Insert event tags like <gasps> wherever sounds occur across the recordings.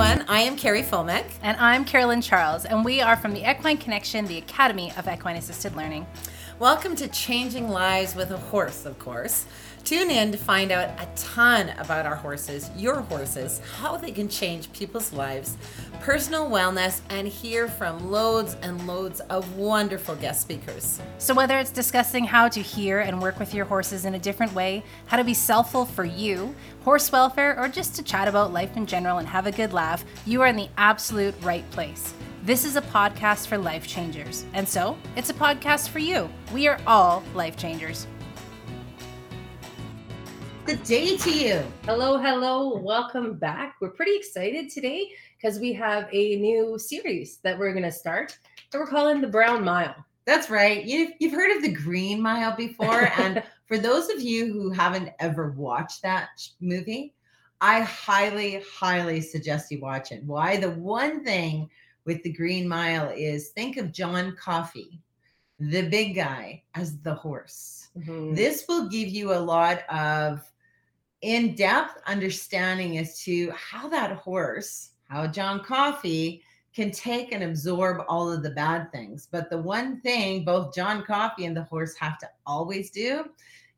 everyone. I am Carrie Fulmick. And I'm Carolyn Charles, and we are from the Equine Connection, the Academy of Equine Assisted Learning. Welcome to Changing Lives with a Horse, of course. Tune in to find out a ton about our horses, your horses, how they can change people's lives, personal wellness, and hear from loads and loads of wonderful guest speakers. So, whether it's discussing how to hear and work with your horses in a different way, how to be selfful for you, horse welfare, or just to chat about life in general and have a good laugh, you are in the absolute right place. This is a podcast for life changers. And so, it's a podcast for you. We are all life changers. Good day to you. Hello, hello. Welcome back. We're pretty excited today because we have a new series that we're going to start that we're calling The Brown Mile. That's right. You've, you've heard of the Green Mile before. and <laughs> for those of you who haven't ever watched that movie, I highly, highly suggest you watch it. Why? The one thing with the Green Mile is think of John Coffey, the big guy, as the horse. Mm-hmm. This will give you a lot of in depth understanding as to how that horse, how John Coffey can take and absorb all of the bad things. But the one thing both John Coffey and the horse have to always do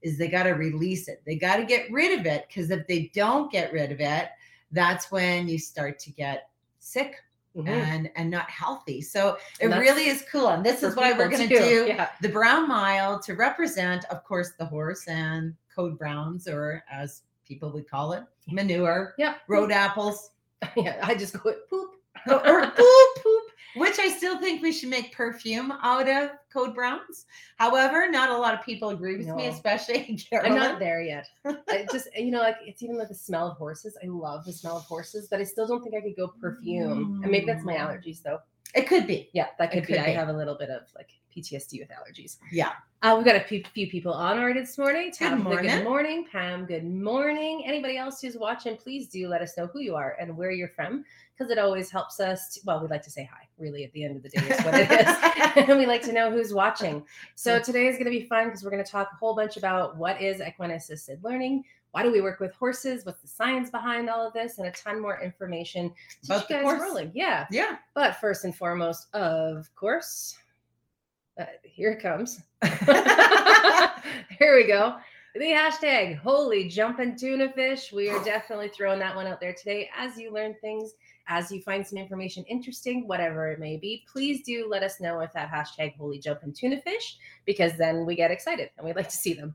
is they got to release it. They got to get rid of it because if they don't get rid of it, that's when you start to get sick Mm-hmm. and and not healthy. So it really is cool. And this is why we're going to do yeah. the brown mile to represent, of course, the horse and code browns, or as people would call it manure. Yeah. Road apples. <laughs> Yeah. I just go poop. <laughs> or poop poop. Which I still think we should make perfume out of code browns. However, not a lot of people agree with no. me, especially Carolyn. I'm not there yet. <laughs> I just you know, like it's even like the smell of horses. I love the smell of horses, but I still don't think I could go perfume. Mm. And maybe that's my mm. allergies though. It could be. Yeah, that could, could be. be. I have a little bit of like PTSD with allergies. Yeah. Uh, we've got a few, few people on already this morning. Good morning. Good morning. Pam, good morning. Anybody else who's watching, please do let us know who you are and where you're from because it always helps us. To, well, we like to say hi, really, at the end of the day, is what it is. and <laughs> <laughs> we like to know who's watching. So today is going to be fun because we're going to talk a whole bunch about what is equine assisted learning. Why do we work with horses? What's the science behind all of this? And a ton more information to you guys rolling. Yeah. Yeah. But first and foremost, of course, uh, here it comes. <laughs> here we go. The hashtag holy jumping tuna fish. We are definitely throwing that one out there today as you learn things, as you find some information interesting, whatever it may be. Please do let us know with that hashtag holy jumping tuna fish because then we get excited and we'd like to see them.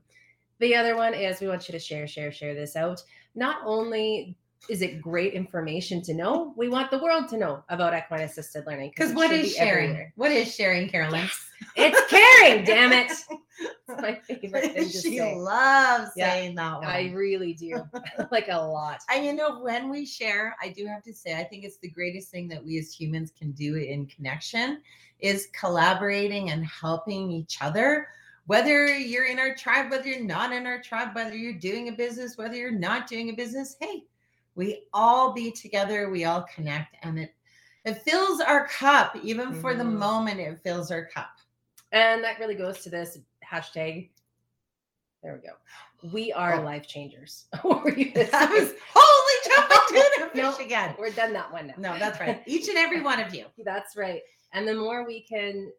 The other one is we want you to share, share, share this out. Not only is it great information to know? We want the world to know about equine assisted learning. Because what is sharing? Everywhere. What is sharing, Carolyn? Yes. It's caring, damn it. <laughs> It's my favorite thing to she say. loves yeah, saying that one. I really do. <laughs> <laughs> like a lot. And you know, when we share, I do have to say, I think it's the greatest thing that we as humans can do in connection is collaborating and helping each other whether you're in our tribe, whether you're not in our tribe, whether you're doing a business, whether you're not doing a business, hey, we all be together we all connect and it it fills our cup. Even mm-hmm. for the mm-hmm. moment it fills our cup. And that really goes to this hashtag. There we go. We are oh. life changers. <laughs> <laughs> That was <laughs> holy jumping tuna fish again we're done that one now. No that's right. Each and every one of you. That's right. And the more we can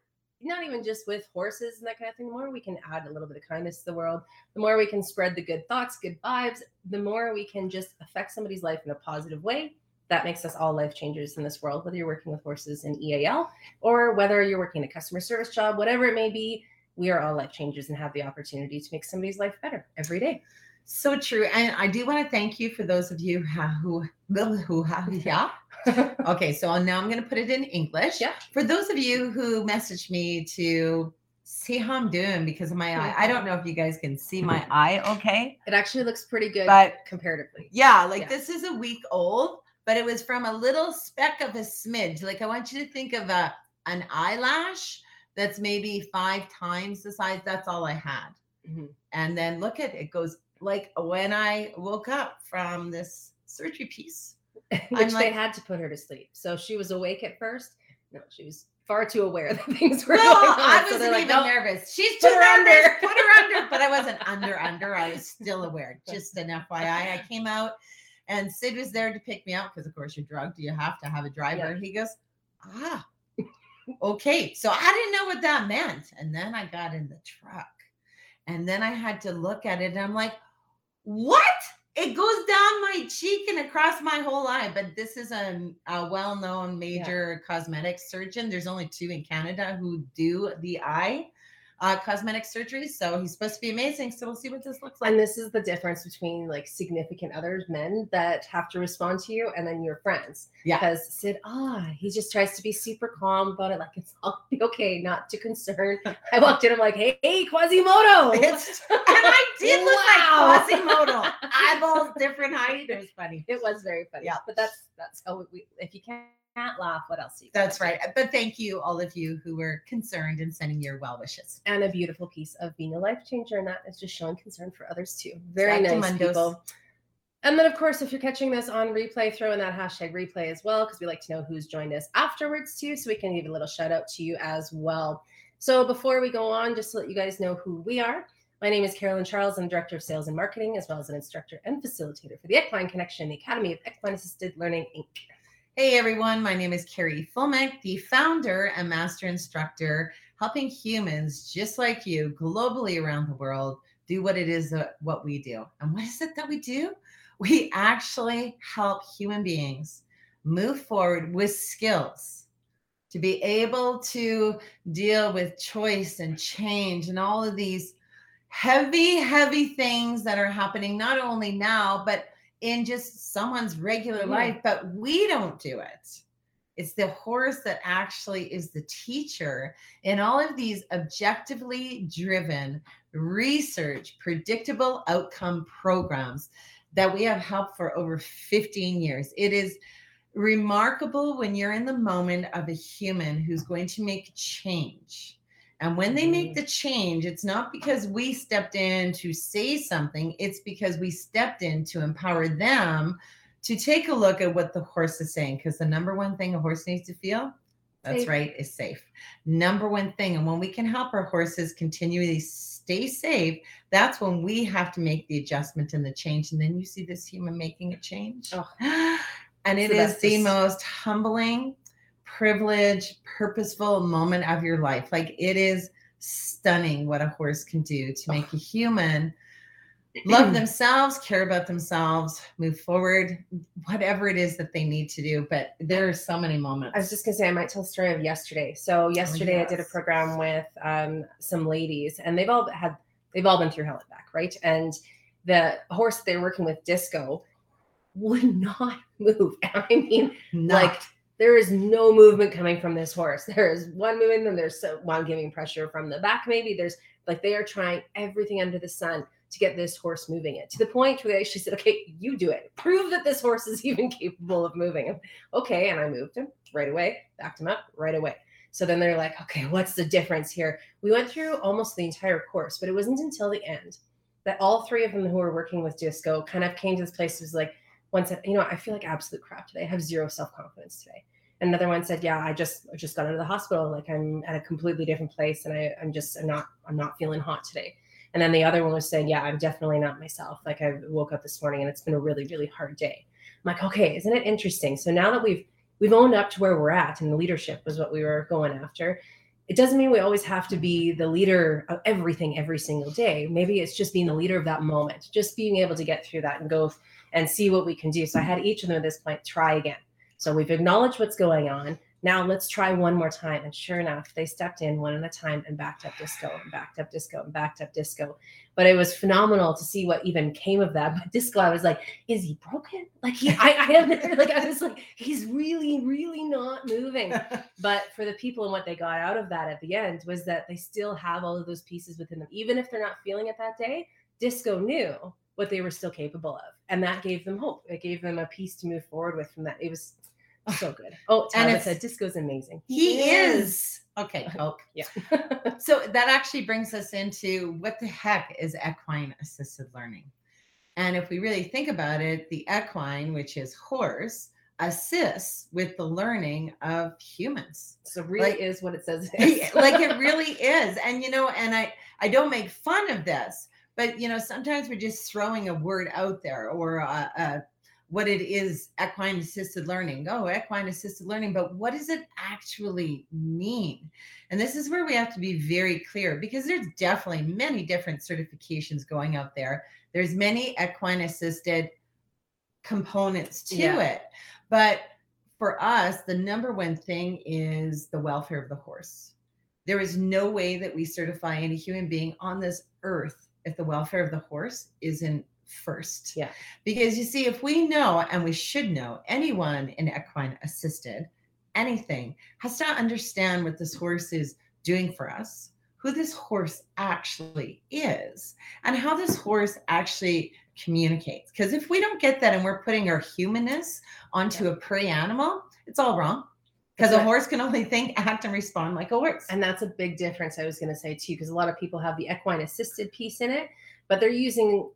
not even just with horses and that kind of thing, the more we can add a little bit of kindness to the world, the more we can spread the good thoughts, good vibes, the more we can just affect somebody's life in a positive way. That makes us all life changers in this world, whether you're working with horses in EAL or whether you're working a customer service job, whatever it may be, we are all life changers and have the opportunity to make somebody's life better every day. So true. And I do want to thank you for those of you who who, who have yeah <laughs> okay, so now I'm going to put it in English. Yeah. For those of you who messaged me to see how I'm doing because of my eye. I don't know if you guys can see my eye okay. It actually looks pretty good but comparatively. Yeah, like yeah. this is a week old, but it was from a little speck of a smidge. Like I want you to think of a an eyelash that's maybe five times the size. That's all I had. Mm-hmm. And then look at it goes like when I woke up from this surgery piece <laughs> which like, they had to put her to sleep. So she was awake at first. No, she was far too aware <laughs> that things were no, going on. I wasn't so even like, nervous. She's too nervous. Under. Put her under. But I wasn't under under. I was still aware. <laughs> Just an FYI. I came out and Sid was there to pick me up because, of course, you're drugged. You have to have a driver. He goes, ah, okay. So I didn't know what that meant. And then I got in the truck and then I had to look at it and I'm like, what? It goes down my cheek and across my whole eye. But this is a, a well known major cosmetic surgeon. There's only two in Canada who do the eye uh, cosmetic surgery. So he's supposed to be amazing. So we'll see what this looks like. And this is the difference between like significant others, men that have to respond to you, and then your friends. Yeah. Because Sid, ah, he just tries to be super calm about it, like it's <laughs> all be okay, not too concerned. <laughs> I walked in, I'm like, hey, hey Quasimodo. It's, <laughs> and I did look Wow. like Quasimodo. Eyeballs different height. It was funny. it was very funny. Yeah. But that's that's how we if you can't laugh, what else do you That's right. Uh, but thank you, all of you who were concerned and sending your well wishes. and a beautiful piece of being a life changer, and that is just showing concern for others too. Very Back nice Mundos. people. And then, of course, if you're catching this on replay, throw in that hashtag replay as well, because we like to know who's joined us afterwards too, so we can give a little shout out to you as well. So before we go on, just to let you guys know who we are. My name is Carolyn Charles. I'm Director of Sales and Marketing, as well as an instructor and facilitator for the Equine Connection, the Academy of Equine Assisted Learning, Inc. Hey everyone, my name is Carrie Fulmick, the founder and master instructor, helping humans just like you globally around the world do what it is that what we do. And what is it that we do? We actually help human beings move forward with skills to be able to deal with choice and change and all of these heavy, heavy things that are happening not only now, but in just someone's regular life, but we don't do it. It's the horse that actually is the teacher in all of these objectively driven research, predictable outcome programs that we have helped for over 15 years. It is remarkable when you're in the moment of a human who's going to make change. And when they make mm-hmm. the change, it's not because we stepped in to say something, it's because we stepped in to empower them to take a look at what the horse is saying. Because the number one thing a horse needs to feel, that's Safe. right, is safe. Number one thing. And when we can help our horses continually stay safe, that's when we have to make the adjustment and the change. And then you see this human making a change. Oh. <gasps> and It's it the is the most humbling, privileged, purposeful moment of your life. Like it is stunning what a horse can do to make a human love <clears throat> themselves, care about themselves, move forward, whatever it is that they need to do. But there are so many moments. I was just gonna say I might tell a story of yesterday. So yesterday I did a program with um, some ladies, and they've all had they've all been through hell and back, right? And the horse they're working with, Disco, would <laughs> not move. I mean, Not- like there is no movement coming from this horse. <laughs> There is one moving, then there's one giving pressure from the back. Maybe there's like they are trying everything under the sun to get this horse moving it to the point where they actually said, "Okay, you do it. Prove that this horse is <laughs> even capable of moving him." Okay, and I moved him right away, backed him up right away. So then they're like, "Okay, what's the difference here?" We went through almost the entire course, but it wasn't until the end that all three of them who were working with Disco kind of came to this place. It was like one said, "You know, I feel like absolute crap today. I have zero self confidence today." Another one said, "Yeah, I just I just got out of the hospital. Like I'm at a completely different place, and I, I'm just I'm not I'm not feeling hot today." And then the other one was saying, "Yeah, I'm definitely not myself. Like I woke up this morning and it's been a really really hard day." I'm like, "Okay, isn't it interesting?" So now that we've we've owned up to where we're at, and the leadership was what we were going after. It doesn't mean we always have to be the leader of everything every single day. Maybe it's just being the leader of that moment, just being able to get through that and go and see what we can do. So I had each of them at this point try again. So we've acknowledged what's going on. Now let's try one more time. And sure enough, they stepped in one at a time and backed up disco and backed up disco and backed up disco. But it was phenomenal to see what even came of that. But disco, I was like, is he broken? Like he, I, I have like I was like, he's really, really not moving. <laughs> But for the people and what they got out of that at the end was that they still have all of those pieces within them, even if they're not feeling it that day. Disco knew what they were still capable of, and that gave them hope. It gave them a piece to move forward with from that. It was so good. Oh, And and it's- said Disco's amazing. he is. Okay, <laughs> oh, Coke. Yeah. So that actually brings us into what the heck is equine assisted learning? And if we really think about it, the equine, which is horse, assists with the learning of humans. so really Like- is what it says. it <laughs> is. like it <laughs> really is. And you know, and I I don't make fun of this, but you know, sometimes we're just throwing a word out there or a, a what it is equine assisted learning. Oh, equine assisted learning, but what does it actually mean? And this is where we have to be very clear because there's definitely many different certifications going out there. There's many equine assisted components to Yeah. it. But for us, the number one thing is the welfare of the horse. There is no way that we certify any human being on this earth if the welfare of the horse isn't first. Yeah. Because you see, if we know, and we should know, anyone in equine assisted, anything, has to understand what this horse is doing for us, who this horse actually is, and how this horse actually communicates. Because if we don't get that and we're putting our humanness onto a prey animal, it's all wrong. Because a horse can only think, act, and respond like a horse. And that's a big difference I was going to say too, because a lot of people have the equine assisted piece in it, but they're using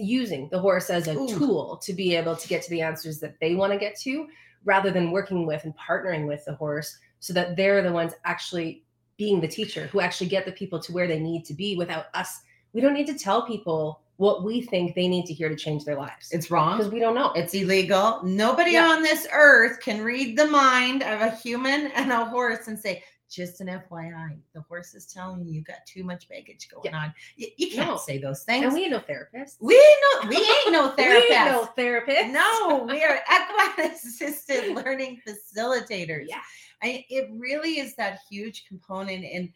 using the horse as a Ooh. tool to be able to get to the answers that they want to get to, rather than working with and partnering with the horse so that they're the ones actually being the teacher who actually get the people to where they need to be without us. We don't need to tell people what we think they need to hear to change their lives It's wrong. because we don't know. It's illegal. Nobody Yeah. on this earth can read the mind of a human and a horse and say, just an FYI, the horse is telling you you got too much baggage going on. You, you can't No. say those things. and we ain't no therapists. we ain't no, we ain't no <laughs> We ain't no therapists. No, we are <laughs> equine <laughs> assisted learning facilitators. Yeah. I, it really is that huge component in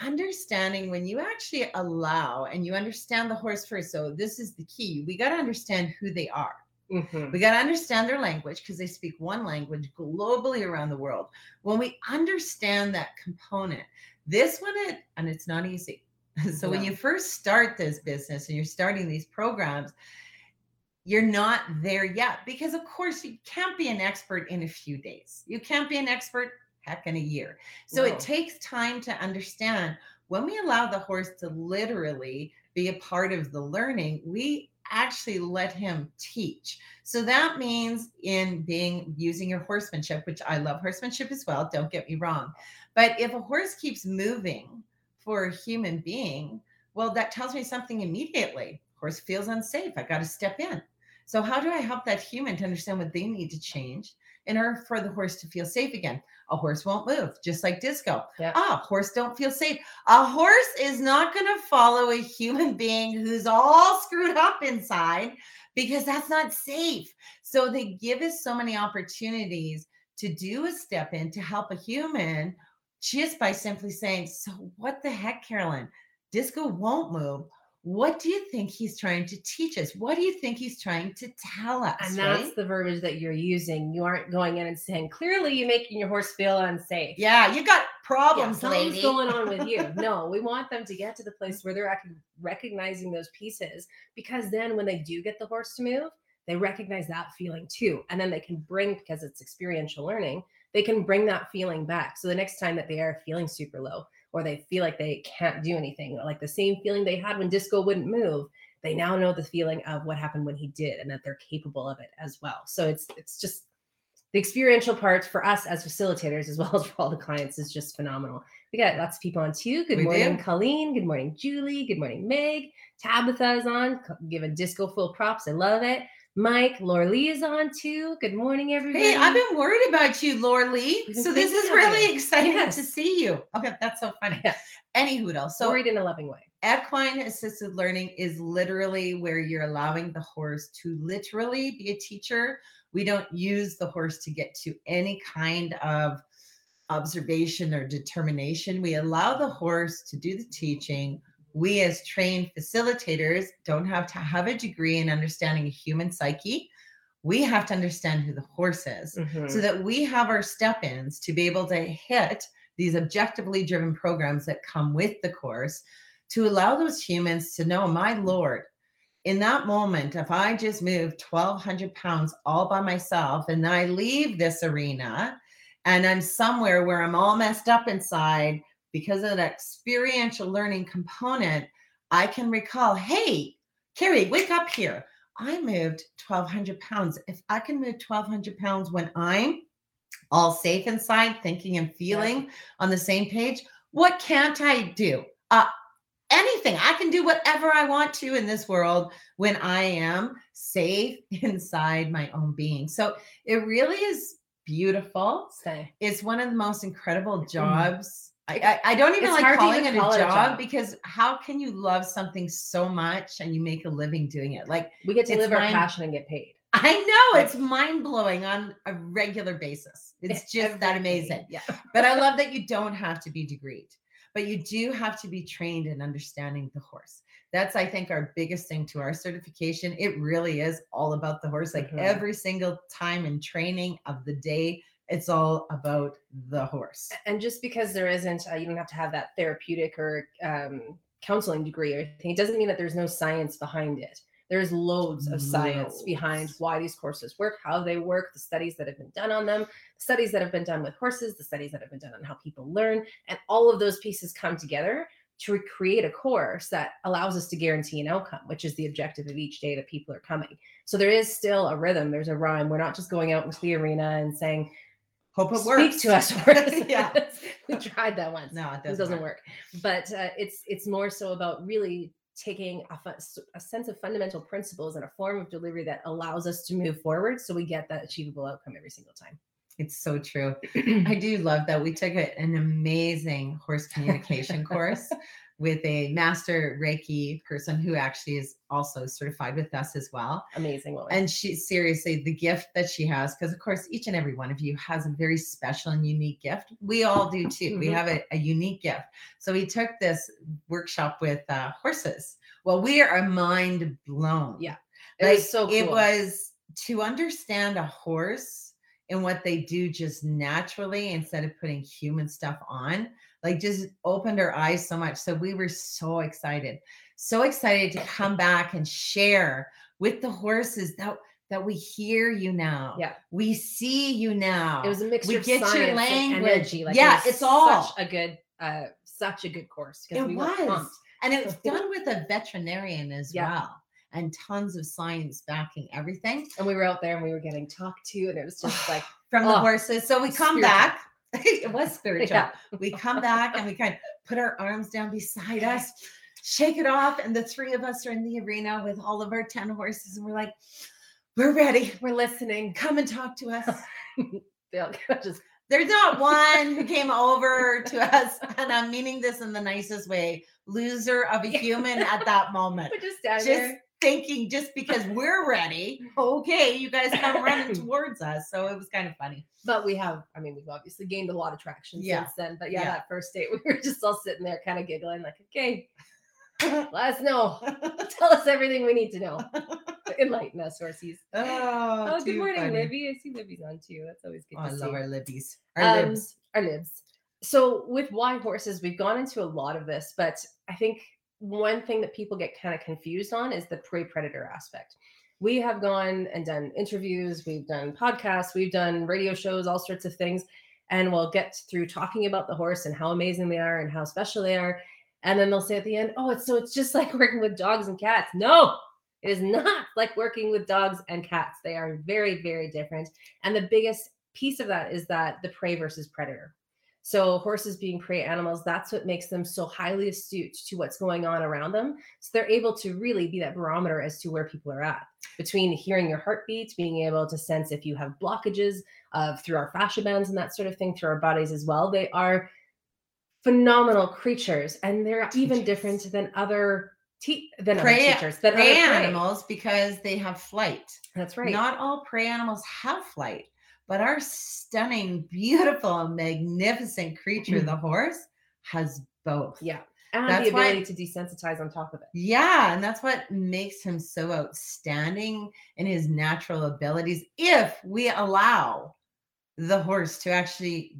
understanding when you actually allow and you understand the horse first. So, this is the key. We got to understand who they are. Mhm. We got to understand their language because they speak one language globally around the world. When we understand that component, this one, it, and it's not easy. <laughs> So, when you first start this business and you're starting these programs, you're not there yet because, of course, you can't be an expert in a few days. You can't be an expert, heck, in a year. So, No. it takes time to understand when we allow the horse to literally be a part of the learning, we actually let him teach. So that means in being using your horsemanship, which I love horsemanship as well, don't get me wrong. But if a horse keeps moving for a human being, well, that tells me something immediately. Horse feels unsafe. I got to step in. So, how do I help that human to understand what they need to change in order for the horse to feel safe again? A horse won't move, just like disco. Yeah. Ah, horse don't feel safe. A horse is not going to follow a human being who's all screwed up inside because that's not safe. So they give us so many opportunities to do a step in to help a human just by simply saying, So, what the heck, Carolyn? Disco won't move. What do you think he's trying to teach us? What do you think he's trying to tell us? And that's right? the verbiage that you're using. You aren't going in and saying, clearly you're making your horse feel unsafe. yeah, you got Yeah, problems, something's lady. going on with you. <laughs> No, we want them to get to the place where they're recognizing those pieces because then when they do get the horse to move, they recognize that feeling too. And then they can bring, because it's experiential learning, they can bring that feeling back. So the next time that they are feeling super low or they feel like they can't do anything, like the same feeling they had when disco wouldn't move, they now know the feeling of what happened when he did and that they're capable of it as well. So it's it's just the experiential part for us as facilitators as <laughs> well as for all the clients is just phenomenal. We got lots of people on too. Good We morning, do. Colleen. Good morning, Julie. Good morning, Meg. Tabitha is on, giving disco full props. I love it. Mike, Laura Lee is on too. Good morning, everybody. Hey, I've been worried about you, Laura Lee. So this is really exciting Yes. to see you. Okay, that's so funny. Yeah. Anywho, else, so worried in a loving way. equine assisted learning is literally where you're allowing the horse to literally be a teacher. We don't use the horse to get to any kind of observation or determination. We allow the horse to do the teaching. We, as trained facilitators, don't have to have a degree in understanding a human psyche. We have to understand who the horse is Mhm. so that we have our step ins to be able to hit these objectively driven programs that come with the course to allow those humans to know, my Lord, in that moment, if I just move 1,200 pounds all by myself and then I leave this arena and I'm somewhere where I'm all messed up inside because of that experiential learning component, I can recall, hey, Carrie, wake up here. I moved 1,200 pounds. If I can move 1,200 pounds when I'm all safe inside, thinking and feeling on the same page, what can't I do? Uh, anything. I can do whatever I want to in this world when I am safe <laughs> inside my own being. So it really is beautiful. Stay. It's one of the most incredible jobs. I, I, don't even It's like calling even it a call job, a job. because how can you love something so much and you make a living doing it? Like We get to live our passion and get paid. <laughs> I know Like- it's mind blowing on a regular basis. It's <laughs> just that amazing. Yeah. <laughs> But I love that you don't have to be degreed, but you do have to be trained in understanding the horse. That's, I think, our biggest thing to our certification. It really is all about the horse. Like Mhm. every single time in training of the day, it's all about the horse. and just because there isn't uh, you don't have to have that therapeutic or um, counseling degree or anything it doesn't mean that there's no science behind it. There's loads of science behind why these courses work how they work the studies that have been done on them the studies that have been done with horses the studies that have been done on how people learn and all of those pieces come together to create a course that allows us to guarantee an outcome which is the objective of each day that people are coming. So there is still a rhythm there's a rhyme. We're not just going out into the arena and saying Hope it speak works. to us <laughs> <laughs> yeah. <laughs> we tried that once. No, it doesn't, it doesn't, work. But uh, it's it's more so about really taking a, a sense of fundamental principles and a form of delivery that allows us to move forward, so we get that achievable outcome every single time. It's so true. <clears throat> I do love that we took an amazing horse communication course with a master Reiki person who actually is also certified with us as well. Amazing woman. And she seriously, the gift that she has, because of course, each and every one of you has a very special and unique gift. We all do too. We Mhm. have a, a unique gift. So we took this workshop with uh, horses. Well, we are mind blown. Yeah, it was Like, so It was to understand a horse and what they do just naturally instead of putting human stuff on, like just opened our eyes so much. So we were so excited, so excited to come back and share with the horses that that we hear you now. Yeah. We see you now. It was a mixture we of get your language. energy. Like, Yeah, was it's all. such a good, uh, such a good course It we was. pumped. And it was done with a veterinarian as Yeah. well. And tons of science backing everything. And we were out there and we were getting talked to, and it was just like, <sighs> from the Oh, horses. So we come spiritual. back. <laughs> it was <laughs> spiritual. yeah, We come back and we kind of put our arms down beside us, shake it off, and the three of us are in the arena with all of our 10 horses, and we're like, we're ready. we're listening. Come and talk to us. <laughs> Just There's not one who came over to us, and I'm meaning this in the nicest way, loser of a human at that moment. We're just Just there. Thinking just because we're ready, okay, you guys come running <laughs> towards us. So it was kind of funny. But we have, I mean, we've obviously gained a lot of traction Yeah. since then. But yeah, Yeah. that first date, <laughs> we were just all sitting there kind of giggling, like, okay, <laughs> let us know. Tell us everything we need to know. Enlighten us, horsies. Oh, Oh, good morning, funny. Libby. I see Libby's on too. That's always good Oh, I to love see. our libbies. Our Um, libs. Our libs. So with why horses, we've gone into a lot of this, but I think one thing that people get kind of confused on is the prey predator aspect. We have gone and done interviews, we've done podcasts, we've done radio shows, all sorts of things, and we'll get through talking about the horse and how amazing they are and how special they are. And then they'll say at the end, "Oh, it's so it's just <laughs> like working with dogs and cats." No, it is not like working with dogs and cats. They are very, very different. And the biggest piece of that is that the prey versus predator. So horses being prey animals, that's what makes them so highly astute to what's going on around them. So they're able to really be that barometer as to where people are at. Between hearing your heartbeat, being able to sense if you have blockages of through our fascia bands and that sort of thing through our bodies as well. They are phenomenal creatures, and they're even different than other te- than Prey- other teachers than prey other prey. animals because they have flight. That's right. Not all prey animals have flight, but our stunning, beautiful, magnificent creature, the horse, has both. yeah, and That's the why- ability to desensitize on top of it. Yeah, and that's what makes him so outstanding in his natural abilities if we allow the horse to actually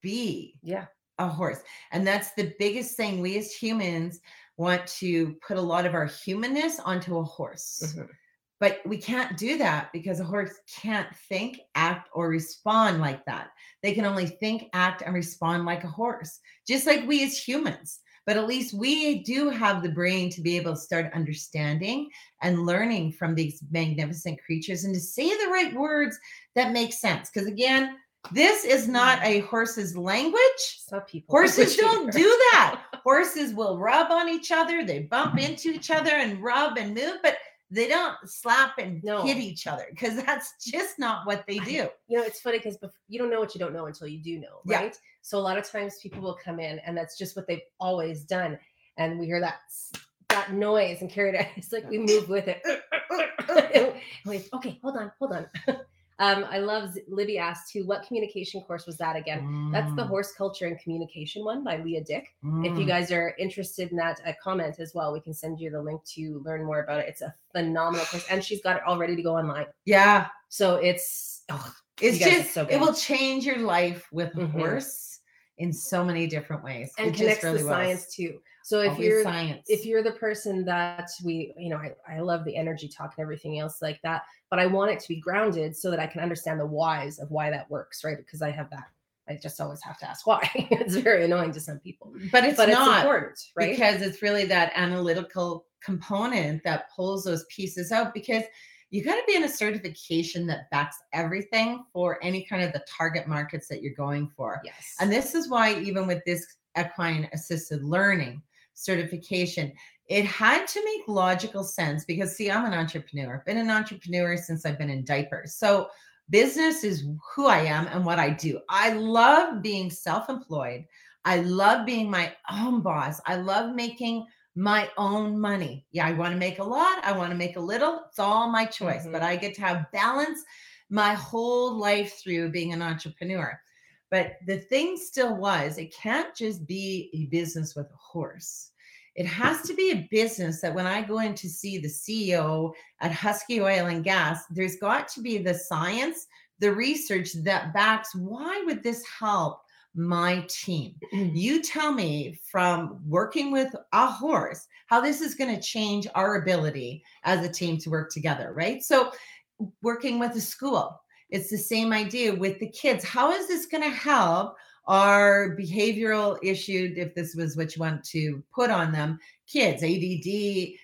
be Yeah, a horse. And that's the biggest thing we as humans want to put a lot of our humanness onto a horse. Mhm. But we can't do that because a horse can't think, act, or respond like that. They can only think, act, and respond like a horse, just like we as humans. But at least we do have the brain to be able to start understanding and learning from these magnificent creatures and to say the right words that make sense. Because again, this is not a horse's language. some people Horses <laughs> don't do that. horses will rub on each other, they bump into each other and rub and move, but they don't slap and No. hit each other because that's just not what they do. You know, it's funny because you don't know what you don't know until you do know, Yeah. right? So a lot of times people will come in and that's just what they've always done. And we hear that that noise and carry it. <laughs> It's like we move with it. <laughs> We- okay, hold on, hold on. <laughs> Um, I love Libby asked too, what communication course was that again? That's the Mm, horse culture and communication one by Leah Dick. If you mm. guys are interested in that, uh, comment as well. We can send you the link to learn more about it. It's a phenomenal course, and she's got it all ready to go online. yeah, So it's oh, it's just so it will change your life with a Mhm. horse in so many different ways. and It just connects really the science too. So if Always you're science, if you're the person that we, you know, I, I love the energy talk and everything else like that, but I want it to be grounded so that I can understand the whys of why that works, right? Because I have that. I just always have to ask why. <laughs> it's very annoying to some people, mm, but it's but it's important, right? because it's really that analytical component that pulls those pieces out because you got to be in a certification that backs everything for any kind of the target markets that you're going for. yes. And this is why, even with this equine assisted learning certification, it had to make logical sense because, see, I'm an entrepreneur, I've been an entrepreneur since I've been in diapers. So, business is who I am and what I do. I love being self employed. I love being my own boss. I love making my own money. Yeah, I want to make a lot. I want to make a little. It's all my choice, but mm-hmm. I get to have balance my whole life through being an entrepreneur. But the thing still was, it can't just be a business with a horse. It has to be a business that when I go in to see the CEO at Husky Oil and Gas, there's got to be the science, the research that backs why would this help my team? Mm-hmm. You tell me from working with a horse how this is going to change our ability as a team to work together, right? So, working with a school, it's the same idea with the kids. How is this going to help our behavioral issue, if this was what you want to put on them, kids, ADD,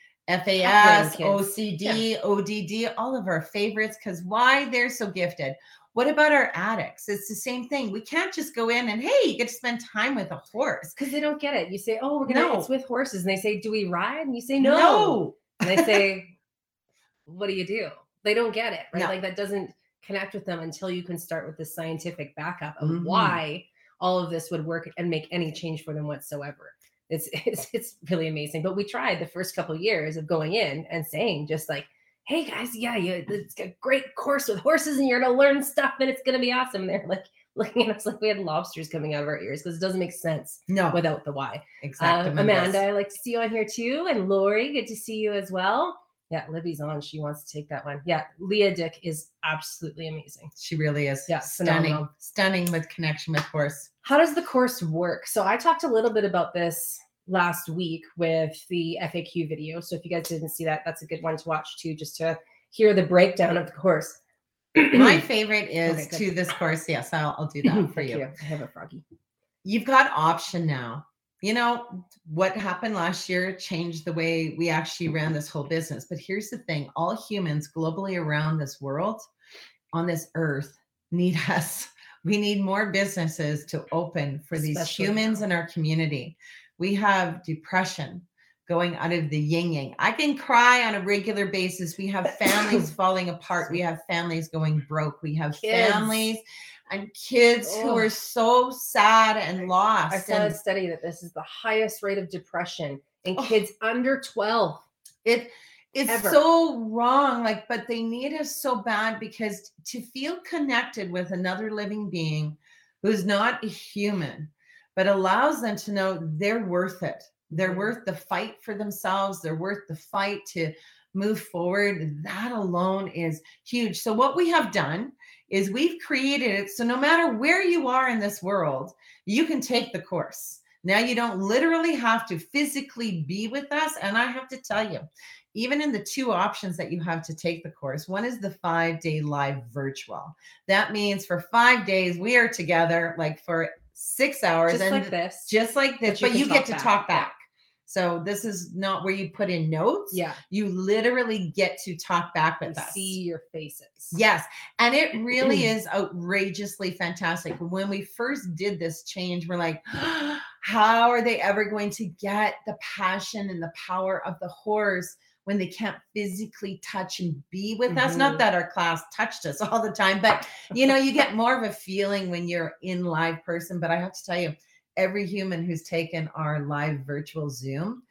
FAS. OCD, ODD, all of our favorites, because why they're so gifted. What about our addicts? It's the same thing. We can't just go in and hey, you get to spend time with a horse. because they don't get it. You say, "Oh, we're gonna No. it's with horses," and they say, "Do we ride?" And you say, "No." And they say, "What do you do?" They don't get it, right? No. Like that doesn't connect with them until you can start with the scientific backup of Mhm. why all of this would work and make any change for them whatsoever. It's <laughs> it's it's really amazing. But we tried the first couple years of going in and saying just like, "Hey guys, yeah, you, it's a great course with horses, and you're gonna learn stuff, and it's gonna be awesome." And they're like <laughs> looking at us like we had lobsters coming out of our ears because it doesn't make sense No, without the why. exactly. Um, Amanda, I like to see you on here too. And Lori, good to see you as well. Yeah, Libby's on. She wants to take that one. Yeah, Leah Dick is absolutely amazing. She really is. Yeah, stunning, phenomenal. stunning with connection with horse. How does the course work? So I talked a little bit about this last week with the FAQ video. So if you guys didn't see that, that's a good one to watch too, just to hear the breakdown of the course. <clears throat> My favorite is Okay, to this course. Yes, I'll, I'll do <clears throat> that for Thank you. I have a froggy. You've got option now. You know, what happened last year changed the way we actually ran this whole business. But here's the thing all humans globally around this world, on this earth, need <laughs> us. We need more businesses to open for these Especially humans now. in our community. We have depression going out of the yin yang. I can cry on a regular basis. We have <coughs> families falling apart. We have families going broke. We have Kids. families and kids who are so sad and lost. I saw a study that this is the highest rate of depression in Oh. kids under 12. it it's Ever. so wrong. Like, but they need us so bad because to feel connected with another living being who's not a human, but allows them to know they're worth it. They're Mhm. worth the fight for themselves. They're worth the fight to move forward. That alone is huge. So, what we have done is we've created it so no matter where you are in this world, you can take the course. Now, you don't literally have to physically be with us. And I have to tell you, even in the two options that you have to take the course, one is the five day live virtual. That means for five days, we are together like for six hours Just and like this. just like this, But you but you, get to back, talk back. So this is not where you put in notes. yeah. You literally get to talk back with us. see your faces. Yes. And it really <clears throat> is outrageously fantastic. When we first did this change, we're like, <gasps> how are they ever going to get the passion and the power of the horse when they can't physically touch and be with us? Not Mhm. that our class touched us <laughs> all the time, but you know, you get more of a feeling when you're in live person. But I have to tell you, every human who's taken our live virtual Zoom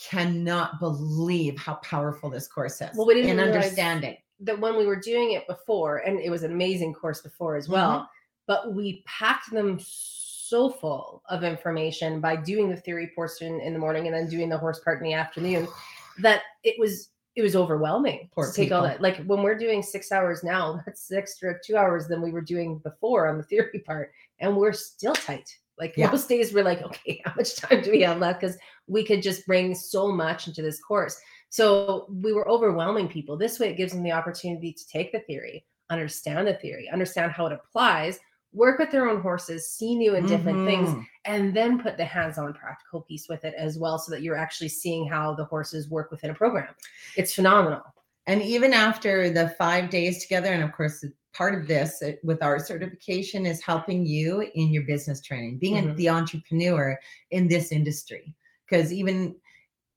cannot believe how powerful this course is Well, we didn't in understanding. that when we were doing it before, and it was an amazing course before as well, mm-hmm. but we packed them so full of information by doing the theory portion in the morning and then doing the horse part in the afternoon <sighs> that it was it was overwhelming Poor to take all that. Like when we're doing six hours now, <laughs> that's extra two hours than we were doing before on the theory part, and we're still tight. Like Yeah. most days, we're like, okay, <laughs> how much time do we have left? Because we could just bring so much into this course. So we were overwhelming people. This way, it gives them the opportunity to take the theory, understand the theory, understand how it applies, work with their own horses, see new and different things, Mhm. and then put the hands-on practical piece with it as well, so that you're actually seeing how the horses work within a program. It's phenomenal. And even after the five days together, and of course, part of this uh, with our certification is helping you in your business training, being Mhm. the entrepreneur in this industry. Because even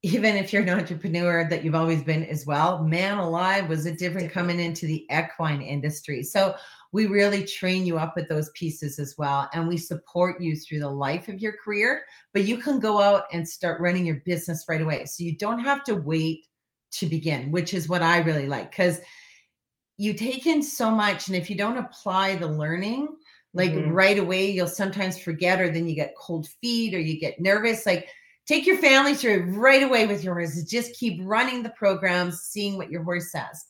even if you're an entrepreneur that you've always been as well, man alive was it Different. coming into the equine industry. So we really train you up with those pieces as well. And we support you through the life of your career, but you can go out and start running your business right away. So you don't have to wait to begin, which is what I really like because you take in so much. And if you don't apply the learning, like Mhm. right away, you'll sometimes forget, or then you get cold feet or you get nervous. Like take your family through right away with your horses. Just keep running the programs, seeing what your horse says.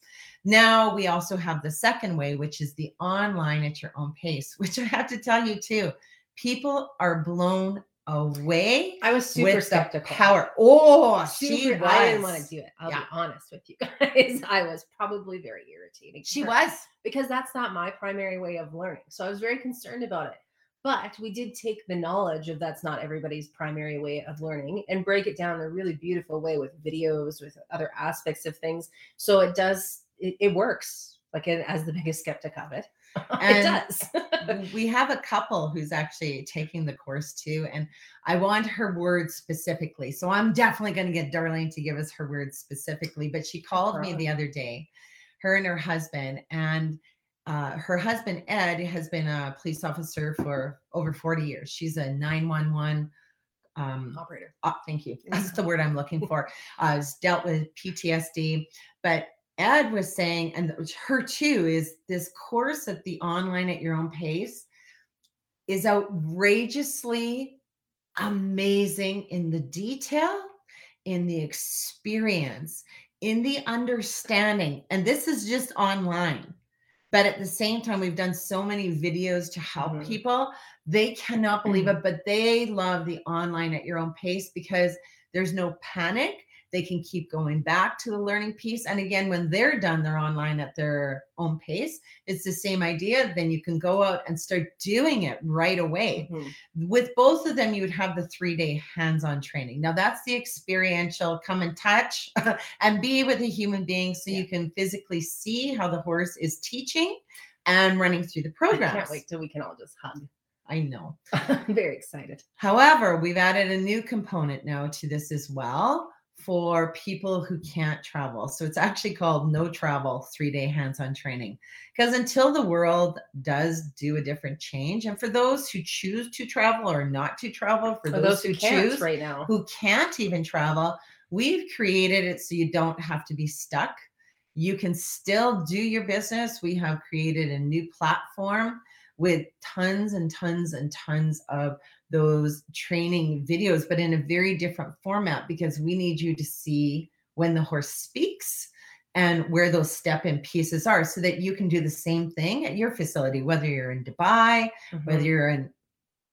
Now we also have the second way, which is the online at your own pace, <laughs> which I have to tell you too. People are blown away I was super skeptical. power. Oh, she was. I didn't want to do it. I'll Yeah. be honest with you guys. <laughs> I was probably very irritating. She was. because that's not my primary way of learning. So I was very concerned about it. But we did take the knowledge of that's not everybody's primary way of learning and break it down in a really beautiful way with videos, with other aspects of things. So it does, it, it works. Like as the biggest skeptic of it, <laughs> it does. <laughs> we have a couple who's actually taking the course too, and I want her words specifically. So I'm definitely going to get Darlene to give us her words specifically. But she called me the other day, her and her husband, and uh, her husband Ed has been a police officer for over 40 years. She's a 911 um, Operator. uh, thank you. That's the word I'm looking for. <laughs> Uh, has dealt with PTSD, but Ed was saying, and her too, is this course at the online at your own pace is outrageously amazing in the detail, in the experience, in the understanding. And this is just online. But at the same time, we've done so many videos to help Mhm. people. They cannot believe Mm. it, but they love the online at your own pace because there's no panic. They can keep going back to the learning piece. And again, when they're done, they're online at their own pace. It's the same idea. Then you can go out and start doing it right away Mhm. with both of them you would have the three day hands-on training now that's the experiential come and touch <laughs> and be with a human being so you can physically see how the horse is teaching and running through the program. I can't wait till we can all just hug. i know <laughs> I'm very excited. however we've added a new component now to this as well for people who can't travel. So it's actually called no travel three day hands-on training. Because until the world does do a different change and for those who choose to travel or not to travel for For those, who can't choose right now. who can't even travel we've created it so you don't have to be stuck. You can still do your business. We have created a new platform with tons and tons and tons of those training videos but in a very different format because we need you to see when the horse speaks and where those step in pieces are so that you can do the same thing at your facility whether you're in dubai whether Mhm. you're in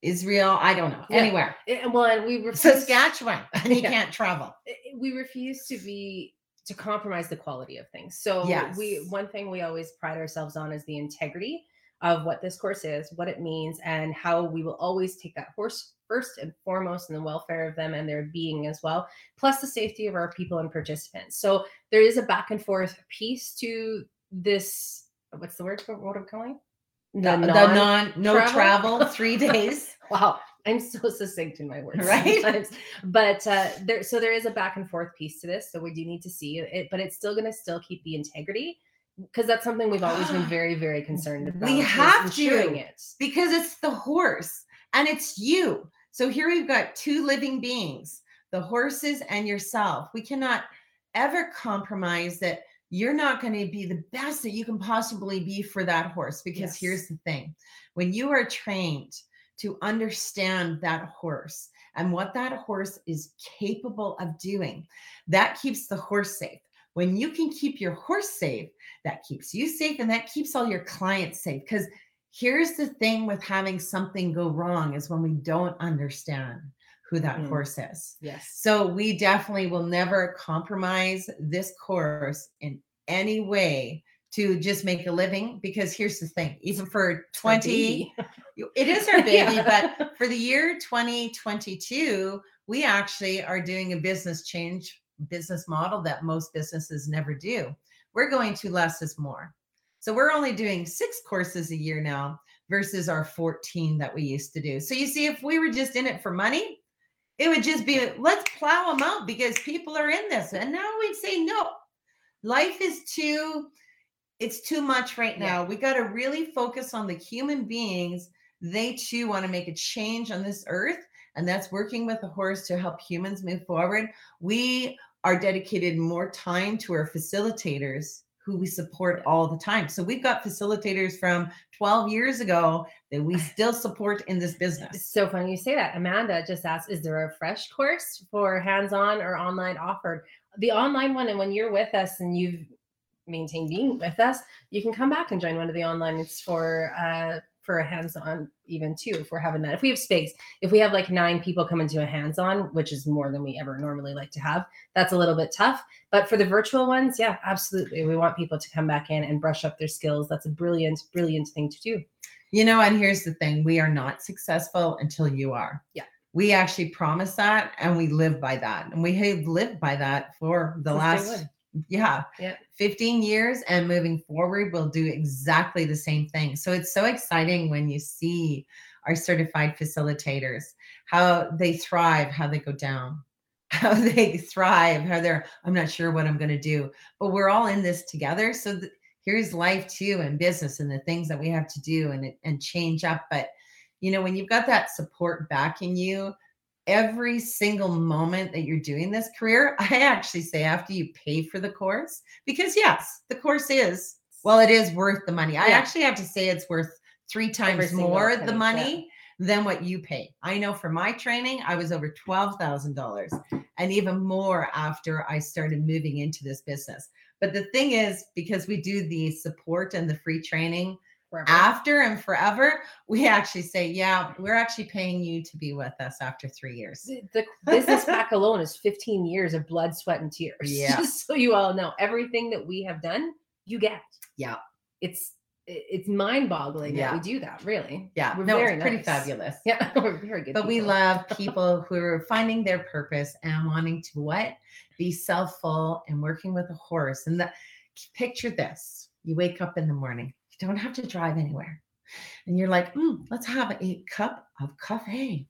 israel i don't know Yeah. anywhere Eh, Well, and we <laughs> refuse, saskatchewan <laughs> and you Yeah. can't travel eh, we refuse to be to compromise the quality of things. So we one thing we always pride ourselves on is the integrity of what this course is, what it means, and how we will always take that horse first and foremost and the welfare of them and their being as well, plus the safety of our people and participants. So there is a back and forth piece to this. What's the word for what I'm calling? the, the non no travel? travel three <laughs> days Wow, I'm so succinct in my words, <laughs> Right? Sometimes. But uh, there, so there is a back and forth piece to this. So we do need to see it, but it's still going to still keep the integrity because that's something we've always been <gasps> very, very concerned about. We have to. it. because it's the horse and it's you. So here we've got two living beings, the horses and yourself. We cannot ever compromise that you're not going to be the best that you can possibly be for that horse because Yes. here's the thing. When you are trained to understand that horse and what that horse is capable of doing, that keeps the horse safe. When you can keep your horse safe, that keeps you safe and that keeps all your clients safe because here's the thing with having something go wrong is when we don't understand who that Mm. horse is. Yes. So we definitely will never compromise this course in any way to just make a living because here's the thing even for 20 <laughs> it is our baby Yeah. but for the year 2022 we actually are doing a business change business model that most businesses never do. We're going to less is more. So we're only doing six courses a year now versus our 14 that we used to do. So you see if we were just in it for money it would just be let's plow them out because people are in this. And now we'd say no life is too it's too much right Yeah. now. We got to really focus on the human beings. They too want to make a change on this earth and that's working with a horse to help humans move forward. We are dedicated more time to our facilitators who we support all the time so we've got facilitators from 12 years ago that we <laughs> still support in this It's business so funny you say that. Amanda just asked, is there a fresh course for hands-on or online offered? The online one, and when you're with us and you've maintained being with us, you can come back and join one of the online. It's for uh for a hands-on even too, if we're having that. If we have space, if we have like nine people come into a hands-on, which is more than we ever normally like to have, that's a little bit tough. But for the virtual ones, yeah, absolutely. We want people to come back in and brush up their skills. That's a brilliant, brilliant thing to do. You know, and here's the thing we are not successful until you are. Yeah. We actually promise that and we live by that. And we have lived by that for the Since last. Yeah, Yeah. 15 years. And moving forward, we'll do exactly the same thing. So it's so exciting when you see our certified facilitators, how they thrive, how they go down, <laughs> how they thrive, how they're, I'm not sure what I'm going to do, but we're all in this together. So th- here's life too and business and the things that we have to do and, and change up. But, you know, when you've got that support backing you, every single moment that you're doing this career, <laughs> I actually say after you pay for the course, because yes, the course is, well, it is worth the money. I actually have to say it's worth three times more penny, the yeah. money than what you pay. I know for my training, I was over $12,000 and even more after I started moving into this business. But the thing is, because we do the support and the free training Forever. after and forever, we actually say, yeah, we're actually paying you to be with us after three years. the, the business pack <laughs> alone is 15 years of blood, sweat, and tears. <laughs> Yeah. Just so you all know, everything that we have done, you get. Yeah. It's it's mind-boggling Yeah. that we do that. Really. Yeah, We're no, very it's pretty nice. fabulous. <laughs> Yeah, we're very good. But we love people who are finding their purpose and wanting to what? Be self-full and working with a horse. And the picture this. You wake up in the morning. Don't have to drive anywhere. And you're like, "Mm, let's have a cup of coffee.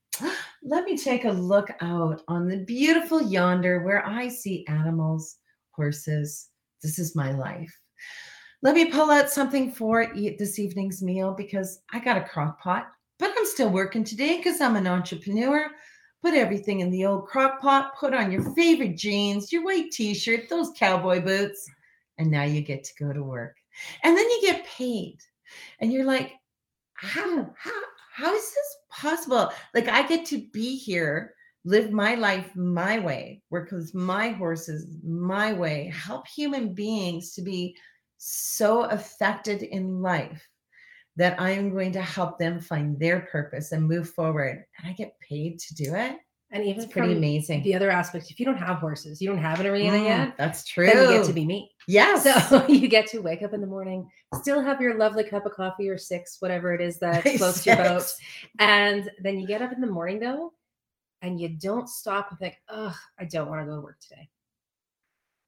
Let me take a look out on the beautiful yonder where I see animals, horses. This is my life. Let me pull out something for eat this evening's meal because I got a crock pot, but I'm still working today because I'm an entrepreneur. Put everything in the old crock pot, put on your favorite jeans, your white t shirt, those cowboy boots, and now you get to go to work. And then you get paid. And you're like, how, how, how is this possible? Like, I get to be here, live my life my way, work with my horses my way, help human beings to be so affected in life that I am going to help them find their purpose and move forward. And I get paid to do it. And even It's pretty amazing. The other aspect, if you don't have horses, you don't have an arena Mm, yet. That's true. Then you get to be me. yes. So <laughs> you get to wake up in the morning, still have your lovely cup of coffee or six, whatever it is <laughs> that's close to your boat. And then you get up in the morning though, and you don't stop and think, oh, I don't want to go to work today.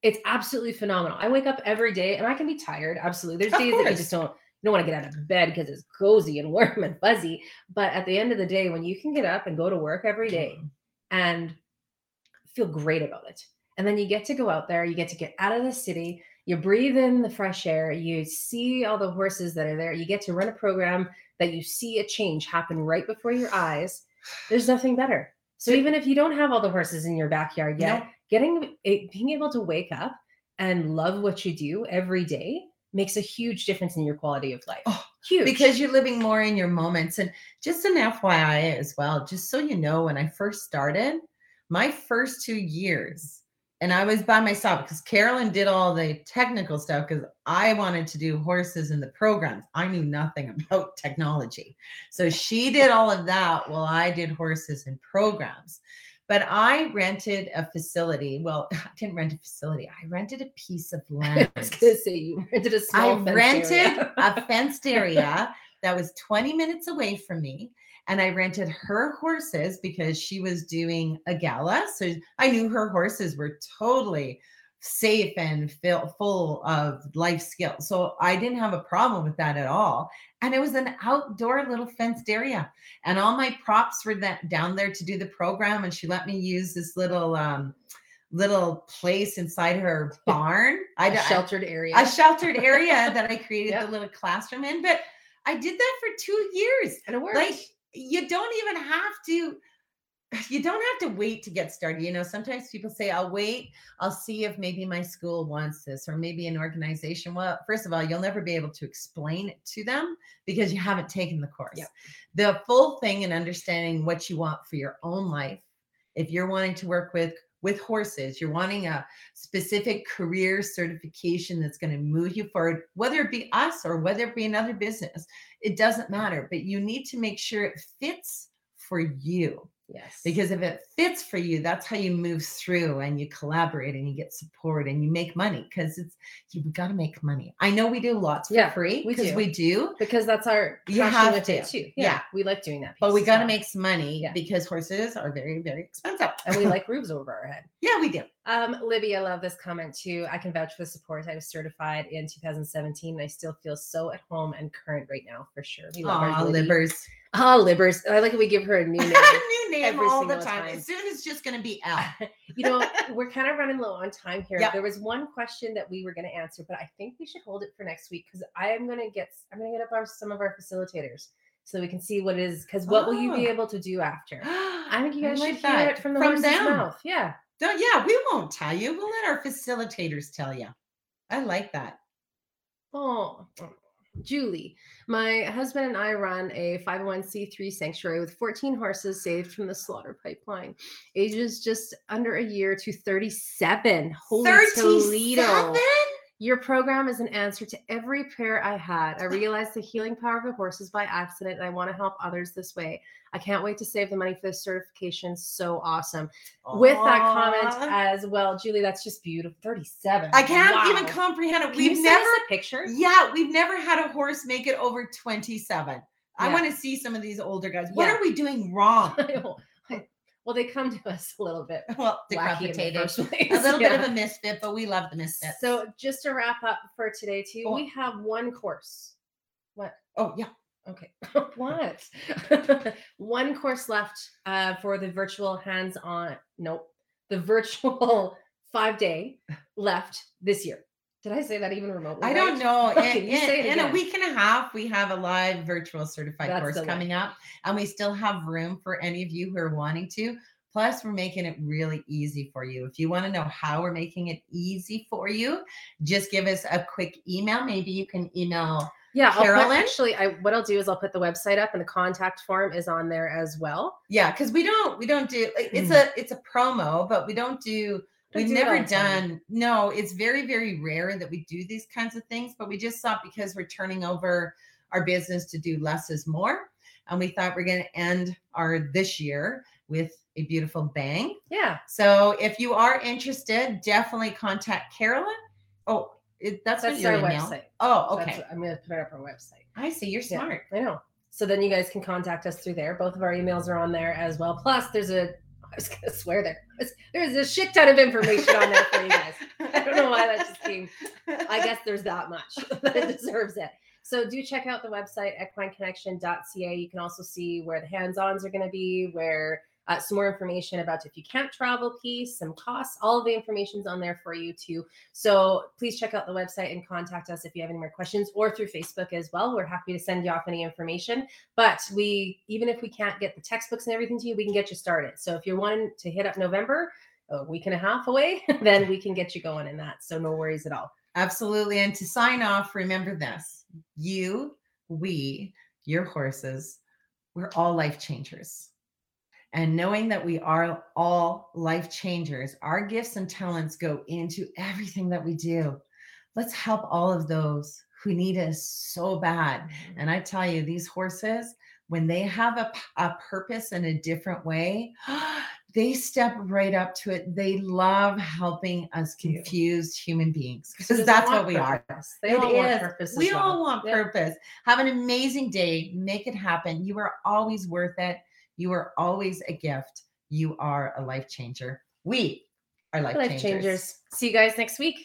It's absolutely phenomenal. I wake up every day and I can be tired. Absolutely. There's days that you just don't, you don't want to get out of bed because it's cozy and <laughs> warm and fuzzy. But at the end of the day, when you can get up and go to work every day and feel great about it, and then you get to go out there, you get to get out of the city, you breathe in the fresh air, you see all the horses that are there, you get to run a program that you see a change happen right before your eyes. There's nothing better. So even if you don't have all the horses in your backyard yet, No. getting being able to wake up and love what you do every day makes a huge difference in your quality of life. Oh, huge. because you're living more in your moments. And just an FYI as well, just so you know, when I first started, my first two years, and I was by myself because Carolyn did all the technical stuff because I wanted to do horses in the programs. I knew nothing <laughs> about technology. So she did all of that while I did horses and programs. But I rented a facility. Well, <laughs> I didn't rent a facility. I rented a piece of land. <laughs> I was gonna say you rented a I small fenced rented a <laughs> fenced area that was 20 minutes away from me. And I rented her horses because she was doing a gala. So I knew her horses were totally safe and fill, full of life skills. So I didn't have a problem with that at all. And it was an outdoor little fenced area. And all my props were that down there to do the program. And she let me use this little um little place inside her <laughs> barn. I, a sheltered area. a sheltered area that I <laughs> created Yep. the little classroom in. But I did that for two years. and it worked. Like you don't even have to. You don't have to wait to get started. You know, sometimes people say, I'll wait. I'll see if maybe my school wants this or maybe an organization. Well, first of all, you'll never be able to explain it to them because you haven't taken the course. Yep. The full thing and understanding what you want for your own life. If you're wanting to work with with horses, you're wanting a specific career certification that's going to move you forward, whether it be us or whether it be another business, it doesn't matter. But you need to make sure it fits for you. Yes. Because if it fits for you, that's how you move through and you collaborate and you get support and you make money because it's you've got to make money. I know we do lots for Yeah, free we because do. we do, because that's our You have to. too. Yeah. Yeah, we like doing that. but we got to make some money Yeah. because horses are very, very expensive. and we <laughs> like roofs over our head. yeah, we do. Um, Libby, I love this comment too. I can vouch for the support. I was certified in 2017. And I still feel so at home and current right now for sure. We love Aw, our Libby. Ah, livers. Oh, Libbers. I like that we give her a <laughs> new name. New name every all the time. time. As soon as it's just going to be L. <laughs> you know, we're kind of running low on time here. Yep. There was one question that we were going to answer, but I think we should hold it for next week because I am going to get I'm going to get up our some of our facilitators so we can see what it is. Because what will you be Oh. able to do after? <gasps> I think you guys like should hear that. it from the From horse's them. mouth. Yeah. Don't, yeah, we won't tell you. We'll let our facilitators tell you. I like that. Oh, Julie, my husband and I run a 501c3 sanctuary with 14 horses saved from the slaughter pipeline. Ages just under a year to 37. Holy Toledo. 37? Your program is an answer to every prayer I had. I realized the healing power of the horses by accident, and I want to help others this way. I can't wait to save the money for this certification. So awesome. With that comment as well, Julie, that's just beautiful. 37. I can't Wow. even comprehend it. Can We've never, picture. yeah, we've never had a horse make it over 27. I want to see some of these older guys. What Yeah. are we doing wrong? <laughs> well, they come <laughs> to us a little bit well, decapitated. A little bit of a misfit, but we love the misfit. So just to wrap up for today, too, Oh. we have one course. What? oh, yeah. Okay. <laughs> what? <laughs> one course left uh, for the virtual hands-on. Nope. The virtual five-day left this year. Did I say that even remotely? I don't right? know. <laughs> Okay, in you say it in- a week and a half, we have a live virtual certified That's course coming up, and we still have room for any of you who are wanting to. Plus, we're making it really easy for you. If you want to know how we're making it easy for you, just give us a quick email. Maybe you can email. Yeah, I'll put- actually, I what I'll do is I'll put the website up and the contact form is on there as well. Yeah, because we don't we don't do it's a it's a promo, but we don't do Mm. We've do never the time. done, no, it's very, very rare that we do these kinds of things, but we just thought because we're turning over our business to do less is more. And we thought we're going to end our this year with a beautiful bang. Yeah. So if you are interested, definitely contact Carolyn. Oh, it, that's, That's our email. website. Oh, That's- okay. I'm gonna put it up on our website. I see. You're Yeah, smart. I know. So then you guys can contact us through there. Both of our emails are on there as well. Plus, there's a I was gonna swear there. There's- There's a shit ton of information on there for you guys. I don't know why that just came. I guess there's that much <laughs> that deserves it. So do check out the website equineconnection.ca. You can also see where the hands-ons are going to be, where uh, some more information about if you can't travel piece, some costs, all of the information's on there for you too. So please check out the website and contact us if you have any more questions or through Facebook as well. We're happy to send you off any information. But we, even if we can't get the textbooks and everything to you, we can get you started. So if you're wanting to hit up November, a week and a half away, <laughs> then we can get you going in that. So no worries at all. Absolutely. And to sign off, remember this you, we, your horses, we're all life changers. And knowing that we are all life changers, our gifts and talents go into everything that we do. Let's help all of those who need us so bad. Mm-hmm. And I tell you, these horses, when they have a, a purpose in a different way, <gasps> they step right up to it. They love helping us confused human beings because that's what we purpose. are. They all It want is. purpose. as We well. all want Yeah. purpose. Have an amazing day. Make it happen. You are always worth it. You are always a gift. You are a life changer. We are life, life changers. changers. See you guys next week.